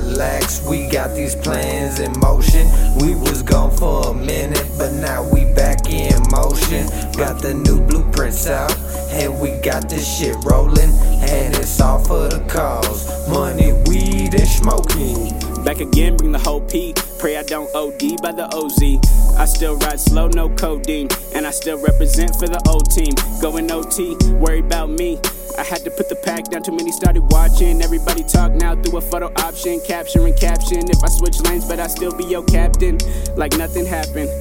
relax, we got these plans in motion. We was gone for a minute, but now we back in motion. Got the new blueprints out, and we got this shit rolling. And it's all for the cause Back again, bring the whole P. Pray I don't OD by the OZ. I still ride slow, no codeine. And I still represent for the old team. Going OT, worry about me. I had to put the pack down, too many started watching. Everybody talk now through a photo option, capturing caption. If I switch lanes, but I still be your captain, like nothing happened.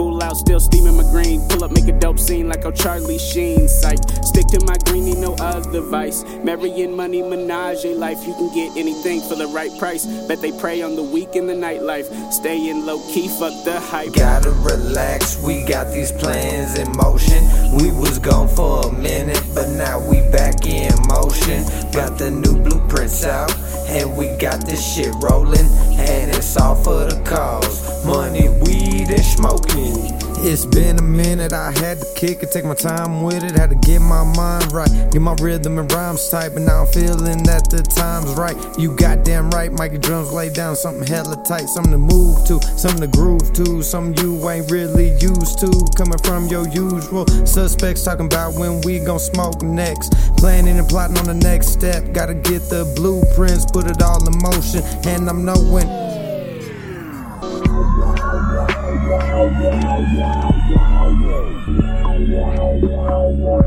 Cool out, still steaming my green. Pull up, make a dope scene like a Charlie Sheen. Psych, stick to my green, need no other vice. Marrying money, menage life. You can get anything for the right price. Bet they prey on the weak in the nightlife. Staying low key, fuck the hype. Gotta relax, we got these plans in motion. We was gone for a minute, but now we back in motion. Got the new blueprints out, and we got this shit rolling. And it's all for the cause money, weed, smoking. It's been a minute, I had to kick it, take my time with it, had to get my mind right, get my rhythm and rhymes tight, but now I'm feeling that the time's right. You goddamn right, Mikey drums lay down something hella tight, something to move to, something to groove to, something you ain't really used to, coming from your usual suspects, talking about when we gon' smoke next, planning and plotting on the next step, gotta get the blueprints, put it all in motion, and I'm knowing. Wow,